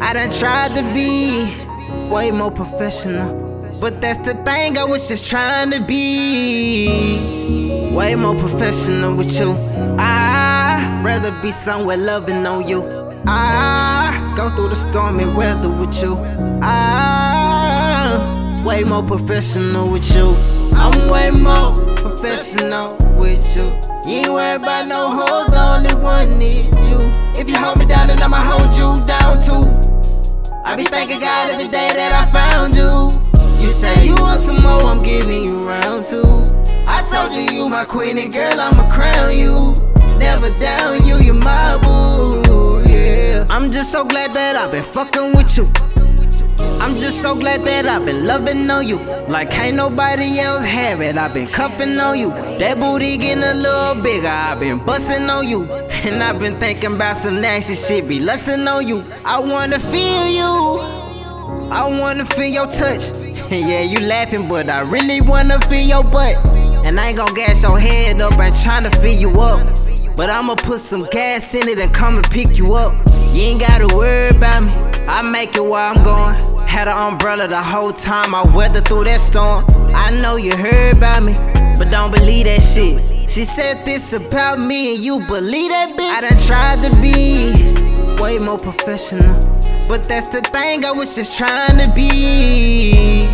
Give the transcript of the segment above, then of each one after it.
I done tried to be way more professional. But that's the thing, I was just trying to be way more professional with you. I'd rather be somewhere loving on you. I go through the stormy weather with you. I'm way more professional with you. I'm way more professional with you. You ain't worried about no hoes, the only one need you. If you hold me down, then I'ma hold you down too. I be thanking God every day that I found you. You say you want some more, I'm giving you round two. I told you you my queen and girl, I'ma crown you. Never down you, you my boo, yeah. I'm just so glad that I've been fucking with you. I'm just so glad that I've been loving on you. Like ain't nobody else have it. I've been cuffing on you. That booty getting a little bigger. I've been busting on you. And I've been thinking about some nasty shit. Be lusting on you. I wanna feel you. I wanna feel your touch. yeah, you laughing, but I really wanna feel your butt. And I ain't gon' gas your head up. I'm trying to fill you up. But I'ma put some gas in it and come and pick you up. You ain't gotta worry about me. I make it where I'm going. Had an umbrella the whole time I weathered through that storm. I know you heard about me, but don't believe that shit. She said this about me, and you believe that bitch? I done tried to be way more professional, but that's the thing. I was just trying to be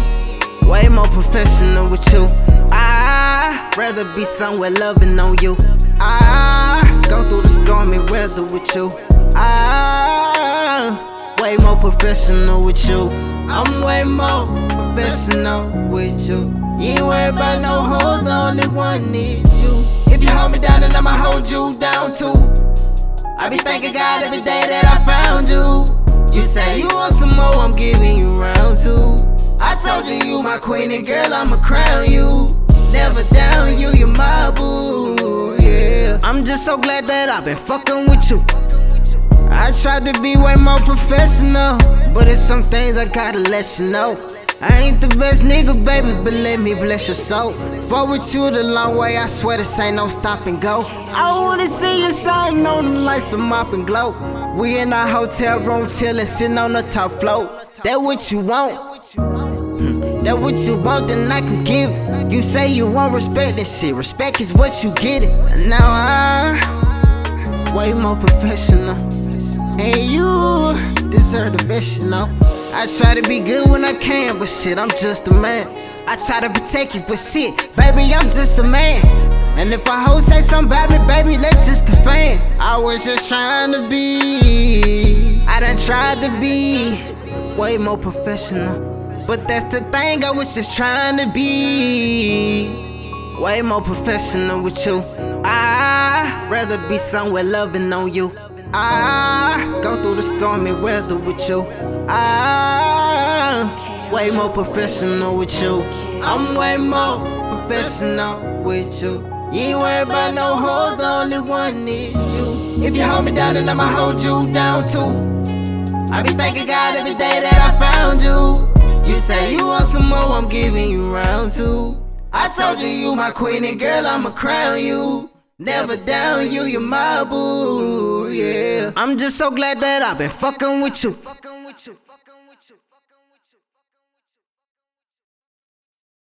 way more professional with you. I'd rather be somewhere loving on you. I go through the stormy weather with you. I professional with you. I'm way more professional with you. You ain't worried about no hoes, the only one need you. If you hold me down, then I'ma hold you down too. I be thanking God every day that I found you. You say you want some more, I'm giving you round two. I told you you my queen and girl, I'ma crown you. Never down you, you my boo, yeah. I'm just so glad that I've been fucking with you. I tried to be way more professional, but it's some things I gotta let you know. I ain't the best nigga, baby, but let me bless your soul. Fought with you the long way, I swear this ain't no stop and go. I wanna see you shine on them like some mop and glow. We in our hotel room chillin', sitting on the top floor. That what you want. That what you want, then I can give it. You say you want respect and shit. Respect is what you get it. Now I way more professional. And you deserve the best, you know. I try to be good when I can, but shit, I'm just a man. I try to protect you, but shit, baby, I'm just a man. And if a hoe say something about me, baby, that's just a fan. I was just trying to be, I done tried to be way more professional. But that's the thing, I was just trying to be way more professional with you. I'd rather be somewhere loving on you. I go through the stormy weather with you. I'm way more professional with you. I'm way more professional with you. You ain't worried about no hoes, the only one is you. If you hold me down, then I'ma hold you down too. I be thanking God every day that I found you. You say you want some more, I'm giving you round two. I told you you my queen and girl, I'ma crown you. Never down you, you my boo, yeah. I'm just so glad that I've been fucking with you.